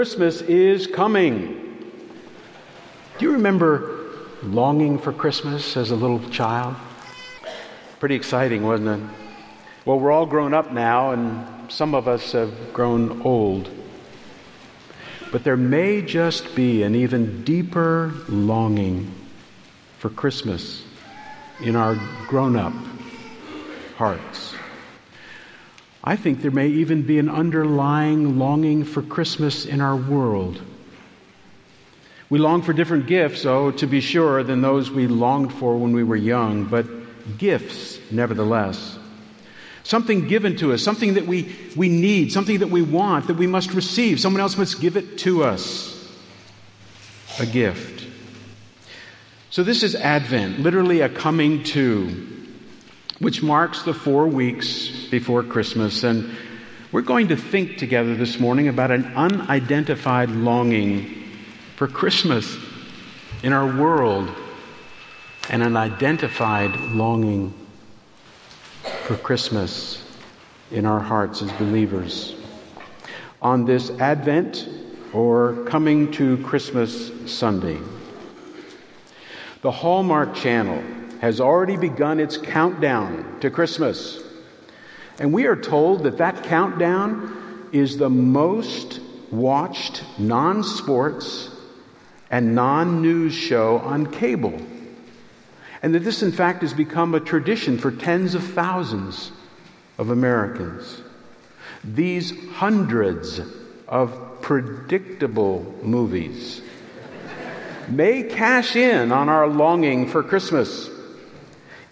Christmas is coming. Do you remember longing for Christmas as a little child? Pretty exciting, wasn't it? Well, we're all grown up now, and some of us have grown old. But there may just be an even deeper longing for Christmas in our grown up hearts. I think there may even be an underlying longing for Christmas in our world. We long for different gifts, oh, to be sure, than those we longed for when we were young, but gifts nevertheless. Something given to us, something that we, we need, something that we want, that we must receive. Someone else must give it to us. A gift. So, this is Advent, literally a coming to which marks the four weeks before Christmas. And we're going to think together this morning about an unidentified longing for Christmas in our world and an identified longing for Christmas in our hearts as believers. On this Advent or coming to Christmas Sunday, the Hallmark Channel has already begun its countdown to Christmas. And we are told that that countdown is the most watched non sports and non news show on cable. And that this, in fact, has become a tradition for tens of thousands of Americans. These hundreds of predictable movies may cash in on our longing for Christmas.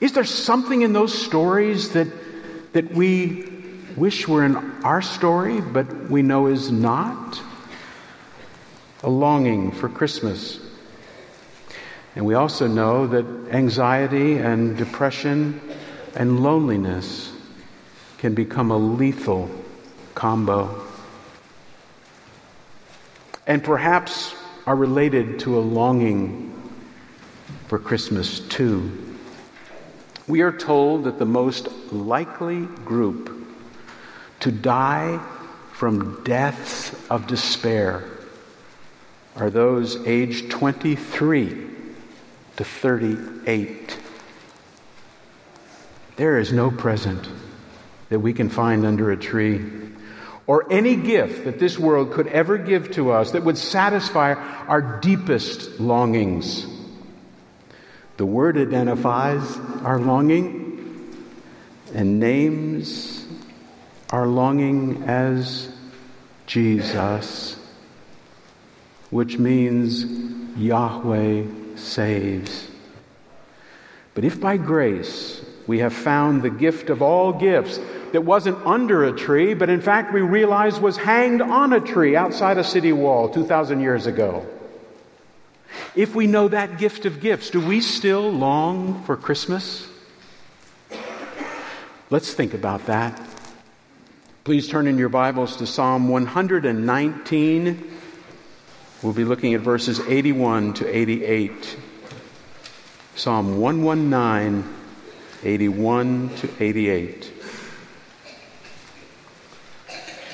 Is there something in those stories that, that we wish were in our story, but we know is not? A longing for Christmas. And we also know that anxiety and depression and loneliness can become a lethal combo. And perhaps are related to a longing for Christmas too. We are told that the most likely group to die from deaths of despair are those aged 23 to 38. There is no present that we can find under a tree or any gift that this world could ever give to us that would satisfy our deepest longings. The Word identifies our longing and names our longing as Jesus, which means Yahweh saves. But if by grace we have found the gift of all gifts that wasn't under a tree, but in fact we realize was hanged on a tree outside a city wall 2,000 years ago, if we know that gift of gifts, do we still long for Christmas? Let's think about that. Please turn in your Bibles to Psalm 119. We'll be looking at verses 81 to 88. Psalm 119, 81 to 88.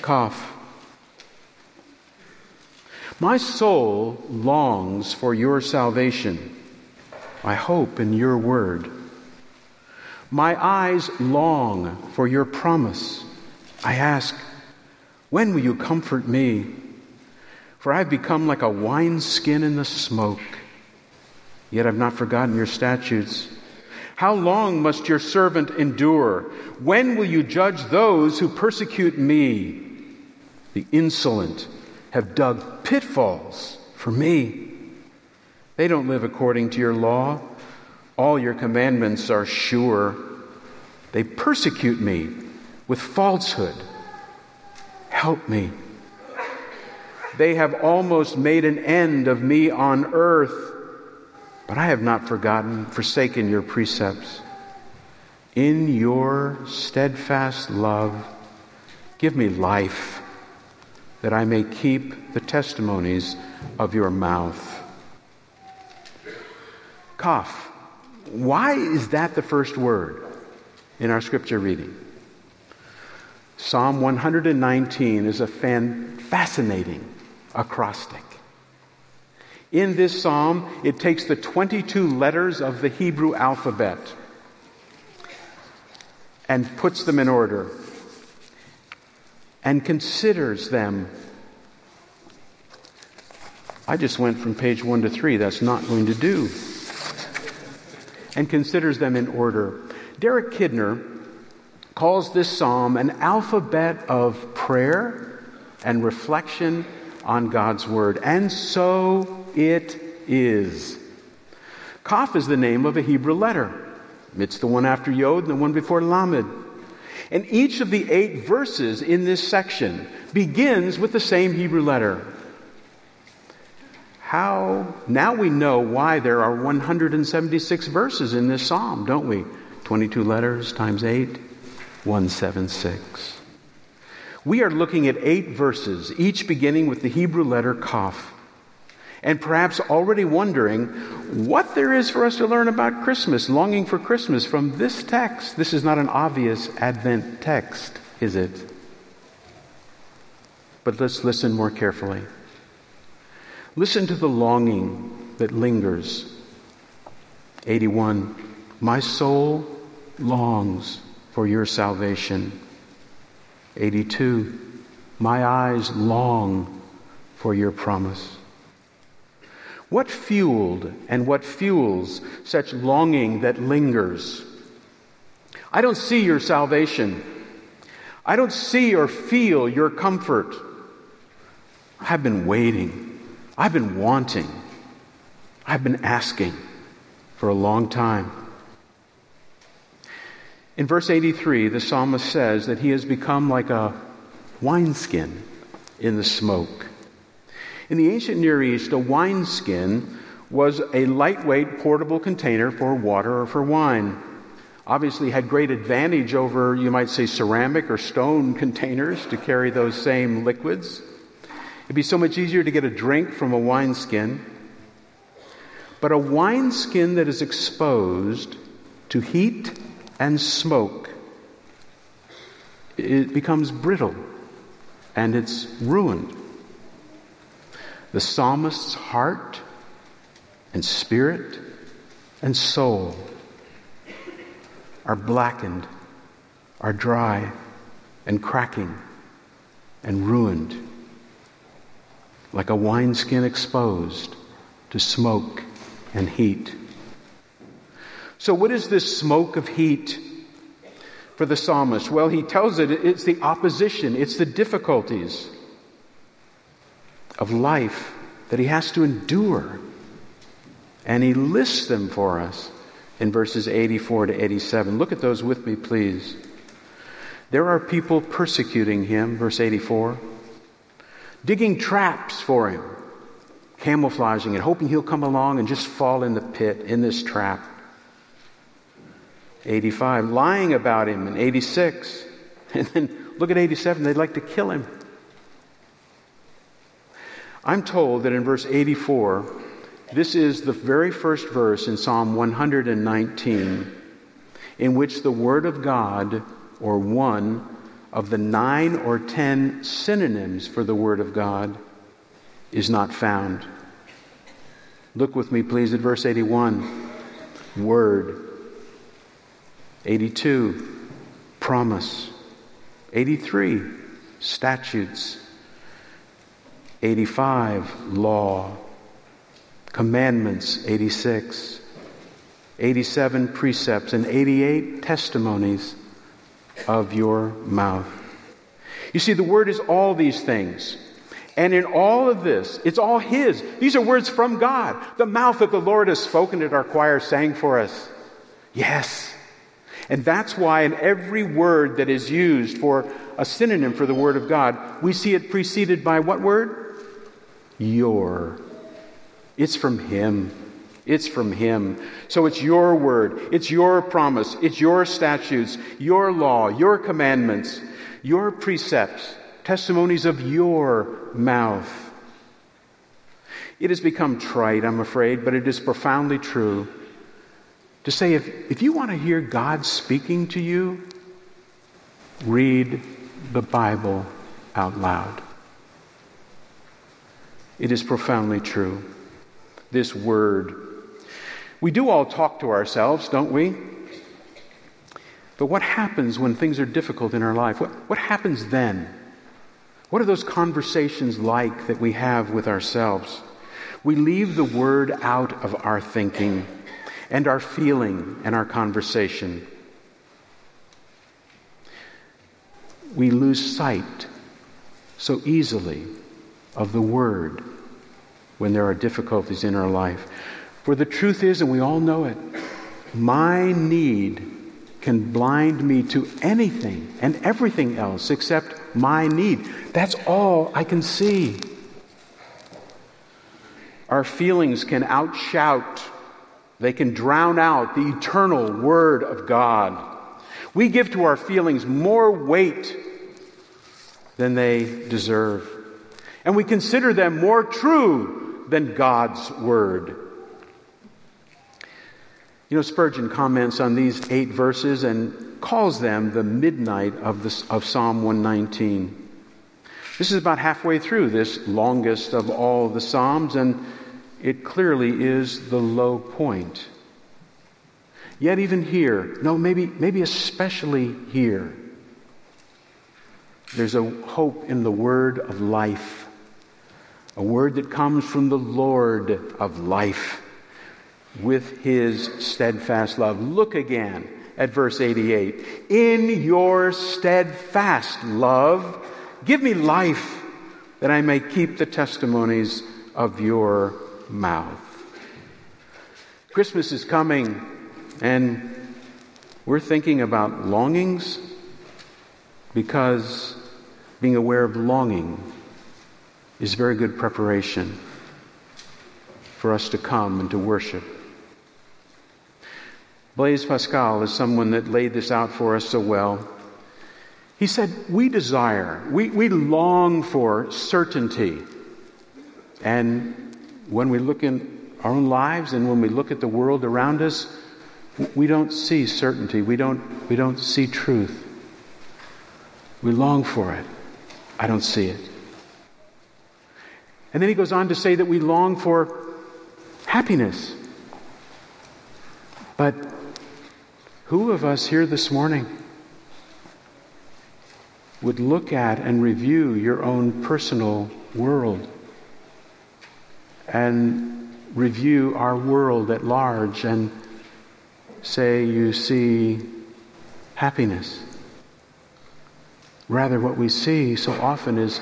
Kaf. My soul longs for your salvation. I hope in your word. My eyes long for your promise. I ask, when will you comfort me? For I've become like a wineskin in the smoke. Yet I've not forgotten your statutes. How long must your servant endure? When will you judge those who persecute me? The insolent have dug pitfalls for me. They don't live according to your law. All your commandments are sure. They persecute me with falsehood. Help me. They have almost made an end of me on earth, but I have not forgotten, forsaken your precepts. In your steadfast love, give me life, that I may keep the testimonies of your mouth. Kaf. Why is that the first word in our scripture reading? Psalm 119 is a fan, fascinating acrostic. In this psalm, it takes the 22 letters of the Hebrew alphabet and puts them in order and considers them. I just went from page one to three. That's not going to do. And considers them in order. Derek Kidner calls this psalm an alphabet of prayer and reflection on God's word. And so it is. Kaf is the name of a Hebrew letter. It's the one after Yod and the one before Lamed. And each of the eight verses in this section begins with the same Hebrew letter. How, now we know why there are 176 verses in this psalm, don't we? 22 letters times 8, 176. We are looking at eight verses, each beginning with the Hebrew letter Kaf. And perhaps already wondering what there is for us to learn about Christmas, longing for Christmas from this text. This is not an obvious Advent text, is it? But let's listen more carefully. Listen to the longing that lingers. 81. My soul longs for your salvation. 82. My eyes long for your promise. What fueled and what fuels such longing that lingers? I don't see your salvation. I don't see or feel your comfort. I've been waiting. I've been wanting. I've been asking for a long time. In verse 83, the psalmist says that he has become like a wineskin in the smoke. In the ancient Near East, a wineskin was a lightweight portable container for water or for wine. Obviously, had great advantage over, you might say, ceramic or stone containers to carry those same liquids. It'd be so much easier to get a drink from a wineskin. But a wineskin that is exposed to heat and smoke, it becomes brittle and it's ruined. The psalmist's heart and spirit and soul are blackened, are dry and cracking and ruined, like a wineskin exposed to smoke and heat. So, what is this smoke of heat for the psalmist? Well, he tells it it's the opposition, it's the difficulties of life that he has to endure. And he lists them for us in verses 84 to 87. Look at those with me, please. There are people persecuting him, verse 84, digging traps for him, camouflaging it, hoping he'll come along and just fall in the pit, in this trap. 85, lying about him in 86. And then look at 87, they'd like to kill him. I'm told that in verse 84, this is the very first verse in Psalm 119 in which the Word of God, or one of the nine or ten synonyms for the Word of God, is not found. Look with me, please, at verse 81. Word. 82, promise. 83, statutes. 85, law. Commandments, 86. 87, precepts. And 88, testimonies of your mouth. You see, the word is all these things. And in all of this, it's all His. These are words from God. The mouth that the Lord has spoken at our choir sang for us. Yes. And that's why in every word that is used for a synonym for the Word of God, we see it preceded by what word? Your. It's from Him. It's from Him. So it's your word, it's your promise, it's your statutes, your law, your commandments, your precepts, testimonies of your mouth. It has become trite, I'm afraid, but it is profoundly true to say if, if you want to hear God speaking to you, read the Bible out loud. It is profoundly true. This word. We do all talk to ourselves, don't we? But what happens when things are difficult in our life? What, what happens then? What are those conversations like that we have with ourselves? We leave the word out of our thinking and our feeling and our conversation. We lose sight so easily of the word when there are difficulties in our life. For the truth is, and we all know it, my need can blind me to anything and everything else except my need. That's all I can see. Our feelings can outshout, they can drown out the eternal Word of God. We give to our feelings more weight than they deserve. And we consider them more true than God's Word. You know, Spurgeon comments on these eight verses and calls them the midnight of, the, of Psalm 119. This is about halfway through this longest of all the Psalms, and it clearly is the low point. Yet, even here, no, maybe, maybe especially here, there's a hope in the word of life, a word that comes from the Lord of life with his steadfast love. Look again at verse 88. In your steadfast love, give me life that I may keep the testimonies of your mouth. Christmas is coming, and we're thinking about longings because being aware of longing is very good preparation for us to come and to worship. Blaise Pascal is someone that laid this out for us so well. He said, We desire, we, we long for certainty. And when we look in our own lives and when we look at the world around us, we don't see certainty. We don't, we don't see truth. We long for it. I don't see it. And then he goes on to say that we long for happiness. But who of us here this morning would look at and review your own personal world and review our world at large and say you see happiness? Rather, what we see so often is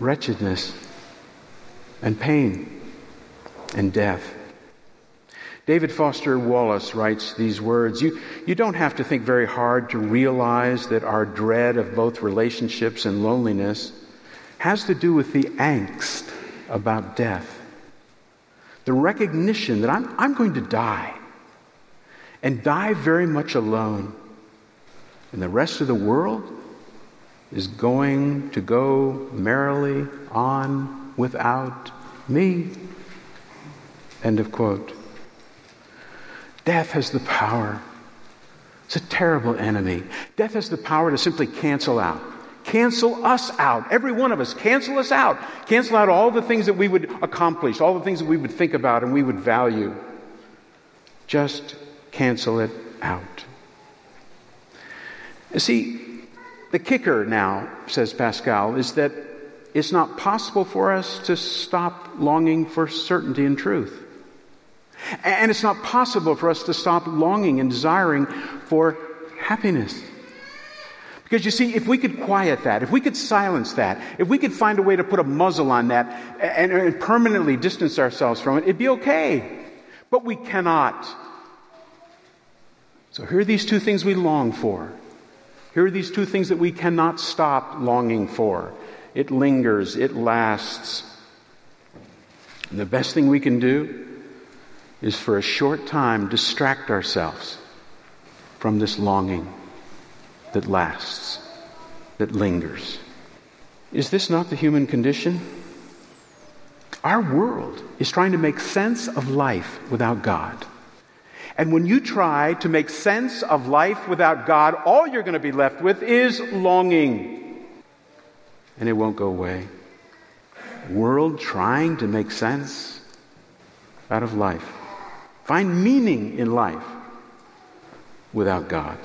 wretchedness and pain and death. David Foster Wallace writes these words you, you don't have to think very hard to realize that our dread of both relationships and loneliness has to do with the angst about death. The recognition that I'm, I'm going to die and die very much alone. And the rest of the world is going to go merrily on without me. End of quote. Death has the power. It's a terrible enemy. Death has the power to simply cancel out. Cancel us out. Every one of us. Cancel us out. Cancel out all the things that we would accomplish, all the things that we would think about and we would value. Just cancel it out. You see, the kicker now, says Pascal, is that it's not possible for us to stop longing for certainty and truth. And it's not possible for us to stop longing and desiring for happiness. Because you see, if we could quiet that, if we could silence that, if we could find a way to put a muzzle on that and, and permanently distance ourselves from it, it'd be okay. But we cannot. So here are these two things we long for. Here are these two things that we cannot stop longing for. It lingers, it lasts. And the best thing we can do is for a short time distract ourselves from this longing that lasts, that lingers. Is this not the human condition? Our world is trying to make sense of life without God. And when you try to make sense of life without God, all you're going to be left with is longing. And it won't go away. World trying to make sense out of life. Find meaning in life without God.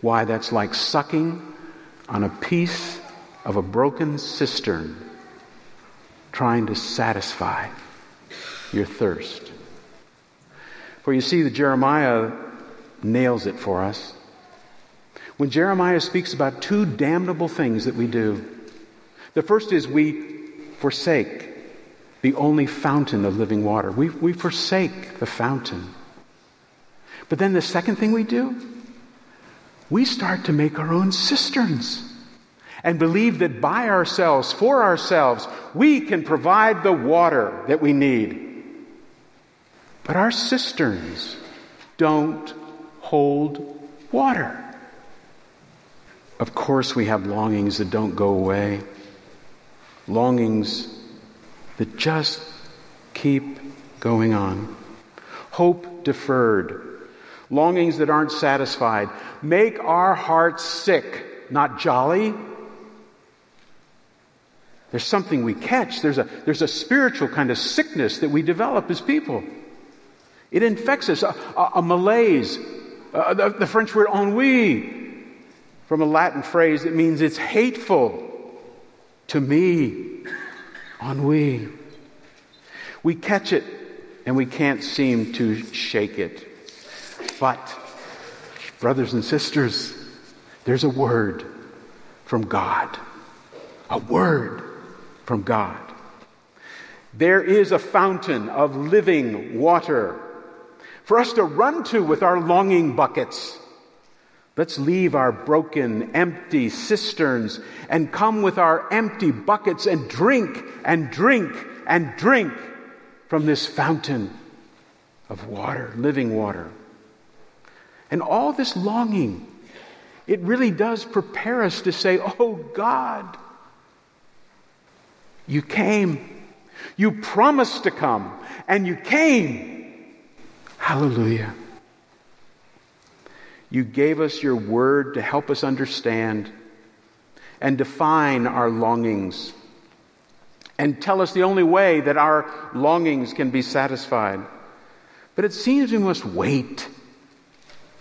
Why, that's like sucking on a piece of a broken cistern, trying to satisfy your thirst. For you see, the Jeremiah nails it for us. When Jeremiah speaks about two damnable things that we do, the first is we forsake the only fountain of living water. We, we forsake the fountain. But then the second thing we do we start to make our own cisterns and believe that by ourselves, for ourselves, we can provide the water that we need. But our cisterns don't hold water. Of course, we have longings that don't go away, longings that just keep going on. Hope deferred longings that aren't satisfied, make our hearts sick, not jolly. There's something we catch. There's a, there's a spiritual kind of sickness that we develop as people. It infects us. A, a, a malaise. Uh, the, the French word ennui, from a Latin phrase that means it's hateful to me. Ennui. We catch it and we can't seem to shake it. But, brothers and sisters, there's a word from God. A word from God. There is a fountain of living water for us to run to with our longing buckets. Let's leave our broken, empty cisterns and come with our empty buckets and drink and drink and drink from this fountain of water, living water. And all this longing, it really does prepare us to say, Oh God, you came. You promised to come, and you came. Hallelujah. You gave us your word to help us understand and define our longings and tell us the only way that our longings can be satisfied. But it seems we must wait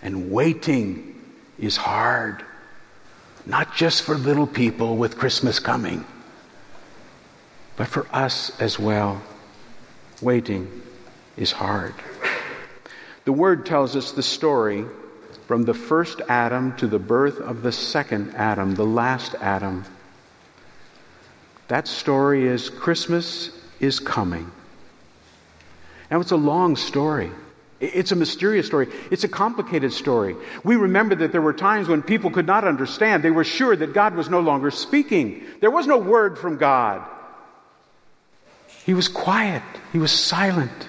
and waiting is hard. Not just for little people with Christmas coming, but for us as well. Waiting is hard. The Word tells us the story from the first Adam to the birth of the second Adam, the last Adam. That story is Christmas is coming. Now, it's a long story. It's a mysterious story. It's a complicated story. We remember that there were times when people could not understand. They were sure that God was no longer speaking. There was no word from God. He was quiet. He was silent.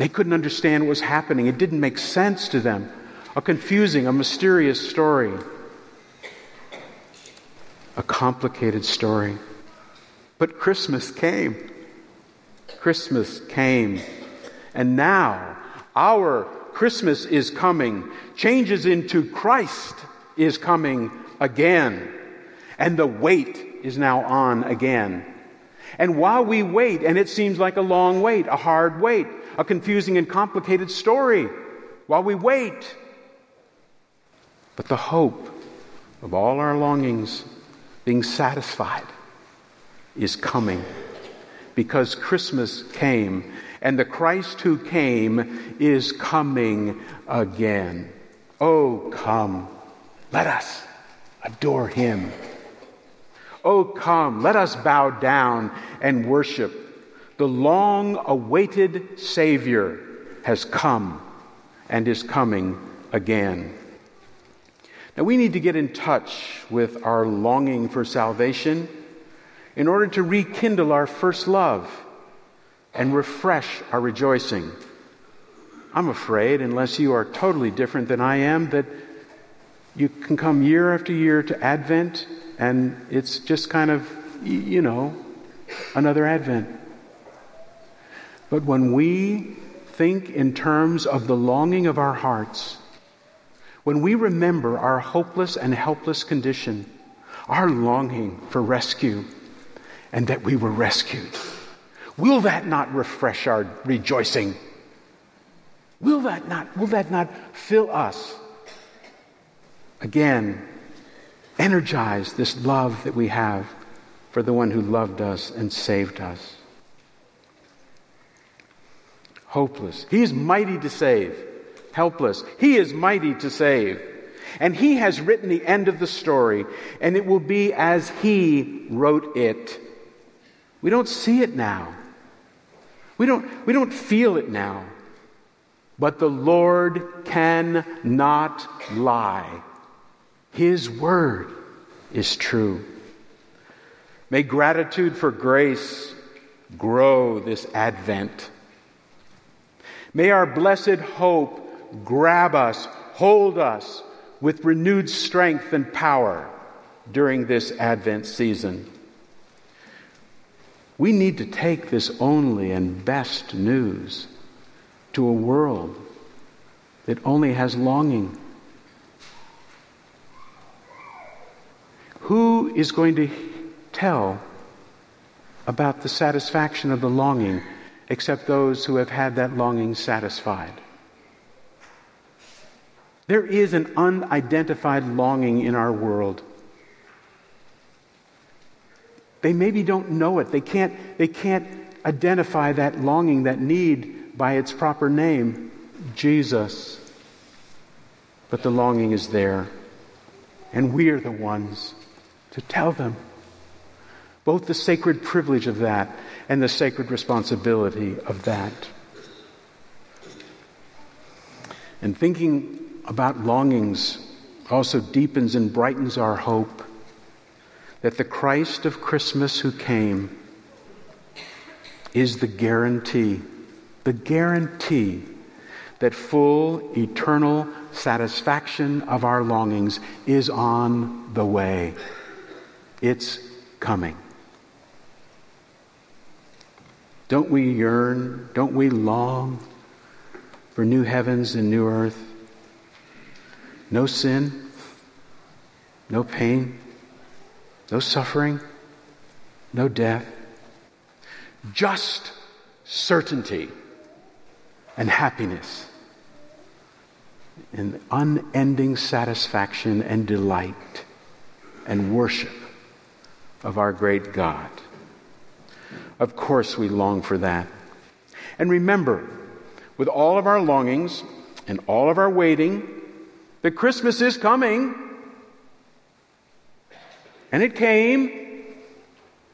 They couldn't understand what was happening. It didn't make sense to them. A confusing, a mysterious story. A complicated story. But Christmas came. Christmas came. And now, our Christmas is coming, changes into Christ is coming again. And the wait is now on again. And while we wait, and it seems like a long wait, a hard wait, a confusing and complicated story, while we wait, but the hope of all our longings being satisfied is coming because Christmas came and the Christ who came is coming again. Oh, come, let us adore him. Oh, come, let us bow down and worship. The long awaited Savior has come and is coming again. Now, we need to get in touch with our longing for salvation in order to rekindle our first love and refresh our rejoicing. I'm afraid, unless you are totally different than I am, that you can come year after year to Advent and it's just kind of, you know, another Advent. But when we think in terms of the longing of our hearts, when we remember our hopeless and helpless condition, our longing for rescue, and that we were rescued, will that not refresh our rejoicing? Will that not, will that not fill us again, energize this love that we have for the one who loved us and saved us? Hopeless. He is mighty to save. Helpless. He is mighty to save. And he has written the end of the story, and it will be as he wrote it. We don't see it now. We don't, we don't feel it now. But the Lord cannot lie. His word is true. May gratitude for grace grow this Advent. May our blessed hope grab us, hold us with renewed strength and power during this Advent season. We need to take this only and best news to a world that only has longing. Who is going to tell about the satisfaction of the longing except those who have had that longing satisfied? There is an unidentified longing in our world. They maybe don't know it. They can't, they can't identify that longing, that need by its proper name, Jesus. But the longing is there, and we are the ones to tell them both the sacred privilege of that and the sacred responsibility of that. And thinking about longings also deepens and brightens our hope that the Christ of Christmas who came is the guarantee the guarantee that full eternal satisfaction of our longings is on the way. It's coming. Don't we yearn, don't we long for new heavens and new earth? No sin, no pain, no suffering, no death, just certainty and happiness and unending satisfaction and delight and worship of our great God. Of course, we long for that. And remember, with all of our longings and all of our waiting, that Christmas is coming. And it came.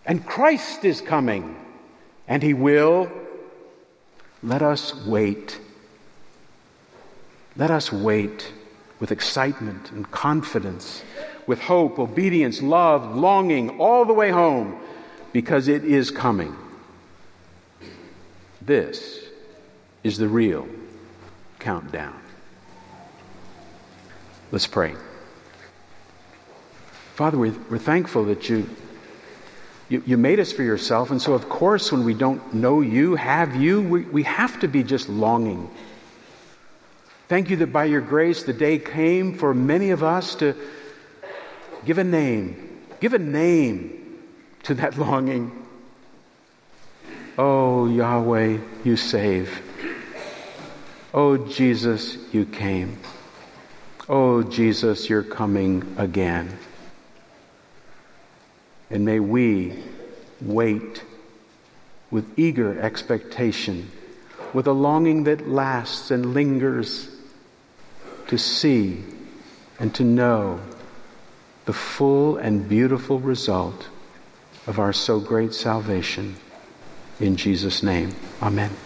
And Christ is coming. And He will let us wait. Let us wait with excitement and confidence, with hope, obedience, love, longing, all the way home, because it is coming. This is the real countdown. Let's pray. Father, we're, we're thankful that you you, you, made us for yourself, and so of course, when we don't know you, have you, we, we have to be just longing. Thank you that by your grace, the day came for many of us to give a name, give a name to that longing. Oh, Yahweh, you save. Oh, Jesus, you came. Oh, Jesus, you're coming again. And may we wait with eager expectation, with a longing that lasts and lingers, to see and to know the full and beautiful result of our so great salvation. In Jesus' name, amen.